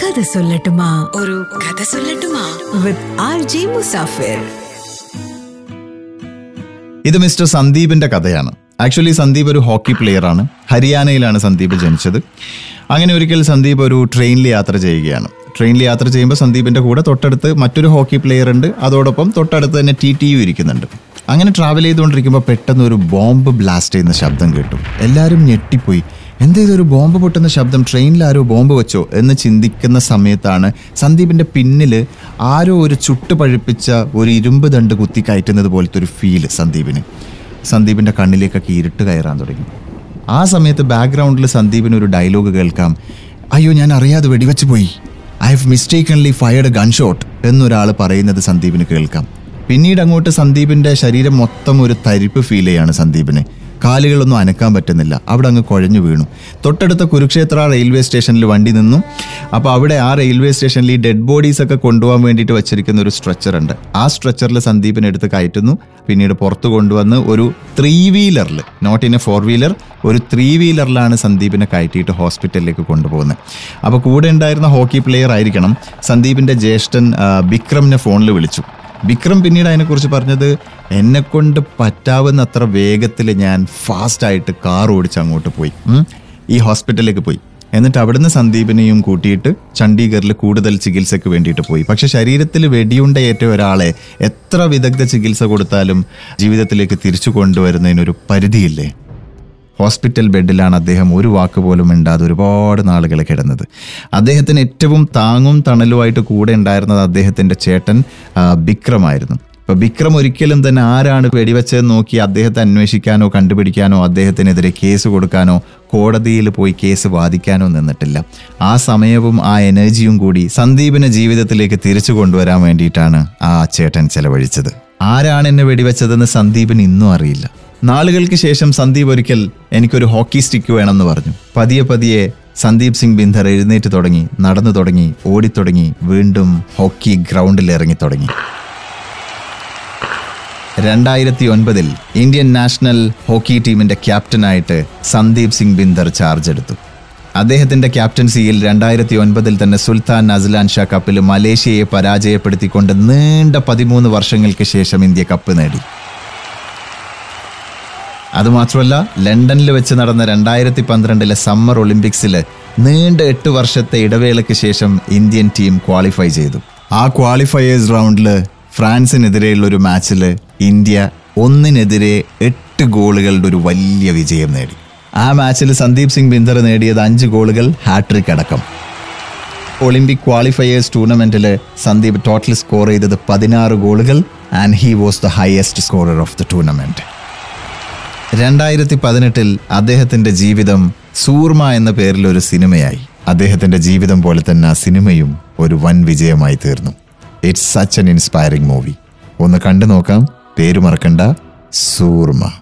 കഥ സൊല്ലട്ടുമാ. ഒരു കഥ സൊല്ലട്ടുമാ. With R J Musafir. ഇത് മിസ്റ്റർ സന്ദീപിന്റെ കഥയാണ്. ആക്ച്വലി സന്ദീപ് ഒരു ഹോക്കി പ്ലെയർ ആണ്. ഹരിയാനയിലാണ് സന്ദീപ് ജനിച്ചത്. അങ്ങനെ ഒരിക്കൽ സന്ദീപ് ഒരു ട്രെയിനിൽ യാത്ര ചെയ്യുകയാണ്. ട്രെയിനിൽ യാത്ര ചെയ്യുമ്പോൾ സന്ദീപിന്റെ കൂടെ തൊട്ടടുത്ത് മറ്റൊരു ഹോക്കി പ്ലെയർ ഉണ്ട്. അതോടൊപ്പം തൊട്ടടുത്ത് തന്നെ ടി ടി യു ഇരിക്കുന്നുണ്ട്. അങ്ങനെ ട്രാവൽ ചെയ്തുകൊണ്ടിരിക്കുമ്പോൾ പെട്ടെന്ന് ഒരു ബോംബ് ബ്ലാസ്റ്റ് ചെയ്യുന്ന ശബ്ദം കേട്ടു. എല്ലാവരും ഞെട്ടിപ്പോയി. എന്താ ഇതൊരു ബോംബ് പൊട്ടുന്ന ശബ്ദം? ട്രെയിനിൽ ആരോ ബോംബ് വെച്ചോ എന്ന് ചിന്തിക്കുന്ന സമയത്താണ് സന്ദീപിന്റെ പിന്നിൽ ആരോ ഒരു ചുട്ട് പഴുപ്പിച്ച ഒരു ഇരുമ്പ് ദണ്ട് കുത്തി കയറ്റുന്നത് പോലത്തെ ഒരു ഫീൽ സന്ദീപിന്. സന്ദീപിന്റെ കണ്ണിലേക്കൊക്കെ ഇരുട്ട് കയറാൻ തുടങ്ങി. ആ സമയത്ത് ബാക്ക്ഗ്രൗണ്ടിൽ സന്ദീപിന് ഒരു ഡയലോഗ് കേൾക്കാം. അയ്യോ ഞാൻ അറിയാതെ വെടിവെച്ച് പോയി. I have mistakenly fired gun shot എന്നൊരാൾ പറയുന്നത് സന്ദീപിന് കേൾക്കാം. പിന്നീട് അങ്ങോട്ട് സന്ദീപിന്റെ ശരീരം മൊത്തം ഒരു തരിപ്പ് ഫീൽ ചെയ്യാണ് സന്ദീപിന്. കാലുകളൊന്നും അനക്കാൻ പറ്റുന്നില്ല. അവിടെ അങ്ങ് കുഴഞ്ഞു വീണു. തൊട്ടടുത്ത കുരുക്ഷേത്ര റെയിൽവേ സ്റ്റേഷനിൽ വണ്ടി നിന്നു. അപ്പോൾ അവിടെ ആ റെയിൽവേ സ്റ്റേഷനിൽ ഈ ഡെഡ് ബോഡീസ് ഒക്കെ കൊണ്ടുപോകാൻ വേണ്ടിയിട്ട് വെച്ചിരിക്കുന്ന ഒരു സ്ട്രെച്ചർ ഉണ്ട്. ആ സ്ട്രെച്ചറിൽ സന്ദീപിനെ എടുത്ത് കയറ്റുന്നു. പിന്നീട് പുറത്ത് കൊണ്ടുവന്ന് ഒരു three വീലറിൽ not in a four wheeler ഒരു ത്രീ വീലറിലാണ് സന്ദീപിനെ കയറ്റിയിട്ട് ഹോസ്പിറ്റലിലേക്ക് കൊണ്ടുപോകുന്നത് അപ്പോൾ കൂടെ ഉണ്ടായിരുന്ന ഹോക്കി പ്ലെയർ ആയിരിക്കണം സന്ദീപിന്റെ ജ്യേഷ്ഠൻ ബിക്രമിനെ ഫോണിൽ വിളിച്ചു. വിക്രം പിന്നീട് അതിനെക്കുറിച്ച് പറഞ്ഞത് എന്നെ കൊണ്ട് പറ്റാവുന്ന അത്ര വേഗത്തിൽ ഞാൻ ഫാസ്റ്റായിട്ട് കാർ ഓടിച്ച് അങ്ങോട്ട് പോയി. ഈ ഹോസ്പിറ്റലിലേക്ക് പോയി. എന്നിട്ട് അവിടുന്ന് സന്ദീപിനെയും കൂട്ടിയിട്ട് ചണ്ഡീഗറിൽ കൂടുതൽ ചികിത്സയ്ക്ക് വേണ്ടിയിട്ട് പോയി. പക്ഷെ ശരീരത്തിൽ വെടിയുണ്ടയേറ്റ ഒരാളെ എത്ര വിദഗ്ധ ചികിത്സ കൊടുത്താലും ജീവിതത്തിലേക്ക് തിരിച്ചു കൊണ്ടുവരുന്നതിനൊരു പരിധിയില്ലേ? ഹോസ്പിറ്റൽ ബെഡിലാണ് അദ്ദേഹം ഒരു വാക്ക് പോലും മിണ്ടാതെ ഒരുപാട് നാളുകൾ കിടന്നത്. അദ്ദേഹത്തിന് ഏറ്റവും താങ്ങും തണലുമായിട്ട് കൂടെ ഉണ്ടായിരുന്നത് അദ്ദേഹത്തിന്റെ ചേട്ടൻ ബിക്രമായിരുന്നു അപ്പോൾ ബിക്രം ഒരിക്കലും തന്നെ ആരാണ് വെടിവെച്ചതെന്ന് നോക്കി അദ്ദേഹത്തെ അന്വേഷിക്കാനോ കണ്ടുപിടിക്കാനോ അദ്ദേഹത്തിനെതിരെ കേസ് കൊടുക്കാനോ കോടതിയിൽ പോയി കേസ് വാദിക്കാനോ നിന്നിട്ടില്ല. ആ സമയവും ആ എനർജിയും കൂടി സന്ദീപിനെ ജീവിതത്തിലേക്ക് തിരിച്ചു കൊണ്ടുവരാൻ വേണ്ടിയിട്ടാണ് ആ ചേട്ടൻ ചെലവഴിച്ചത്. ആരാണ് എന്നെ വെടിവെച്ചതെന്ന് സന്ദീപിന് ഇന്നും അറിയില്ല. നാളുകൾക്ക് ശേഷം സന്ദീപ് ഒരിക്കൽ എനിക്കൊരു ഹോക്കി സ്റ്റിക്ക് വേണമെന്ന് പറഞ്ഞു. പതിയെ പതിയെ സന്ദീപ് സിംഗ് ബിന്ദർ എഴുന്നേറ്റ് തുടങ്ങി നടന്നു തുടങ്ങി ഓടിത്തുടങ്ങി വീണ്ടും ഹോക്കി ഗ്രൗണ്ടിൽ ഇറങ്ങി തുടങ്ങി. രണ്ടായിരത്തി ഒൻപതിൽ ഇന്ത്യൻ നാഷണൽ ഹോക്കി ടീമിന്റെ ക്യാപ്റ്റനായിട്ട് സന്ദീപ് സിംഗ് ബിന്ദർ ചാർജ് എടുത്തു. അദ്ദേഹത്തിന്റെ ക്യാപ്റ്റൻസിയിൽ രണ്ടായിരത്തി ഒൻപതിൽ തന്നെ സുൽത്താൻ നസ്ലാൻ ഷാ കപ്പിൽ മലേഷ്യയെ പരാജയപ്പെടുത്തിക്കൊണ്ട് നീണ്ട പതിമൂന്ന് വർഷങ്ങൾക്ക് ശേഷം ഇന്ത്യ കപ്പ് നേടി. അതുമാത്രമല്ല ലണ്ടനിൽ വെച്ച് നടന്ന രണ്ടായിരത്തി പന്ത്രണ്ടിലെ സമ്മർ ഒളിമ്പിക്സിൽ നീണ്ട എട്ട് വർഷത്തെ ഇടവേളയ്ക്ക് ശേഷം ഇന്ത്യൻ ടീം ക്വാളിഫൈ ചെയ്തു. ആ ക്വാളിഫയേഴ്സ് റൗണ്ടിൽ ഫ്രാൻസിനെതിരെയുള്ള ഒരു മാച്ചിൽ ഇന്ത്യ ഒന്നിനെതിരെ എട്ട് ഗോളുകളുടെ ഒരു വലിയ വിജയം നേടി. ആ മാച്ചിൽ സന്ദീപ് സിംഗ് ബിന്ദർ നേടിയത് അഞ്ച് ഗോളുകൾ ഹാട്രിക് അടക്കം. ഒളിമ്പിക് ക്വാളിഫയേഴ്സ് ടൂർണമെന്റിൽ സന്ദീപ് ടോട്ടൽ സ്കോർ ചെയ്തത് പതിനാറ് ഗോളുകൾ and he was the highest scorer of the tournament. രണ്ടായിരത്തി പതിനെട്ടിൽ അദ്ദേഹത്തിന്റെ ജീവിതം സൂർമ എന്ന പേരിൽ ഒരു സിനിമയായി. അദ്ദേഹത്തിന്റെ ജീവിതം പോലെ തന്നെ ആ സിനിമയും ഒരു വൻ വിജയമായി തീർന്നു. It's such an inspiring movie ഒന്ന് കണ്ടു നോക്കാം. പേര് മറക്കണ്ട. സൂർമ.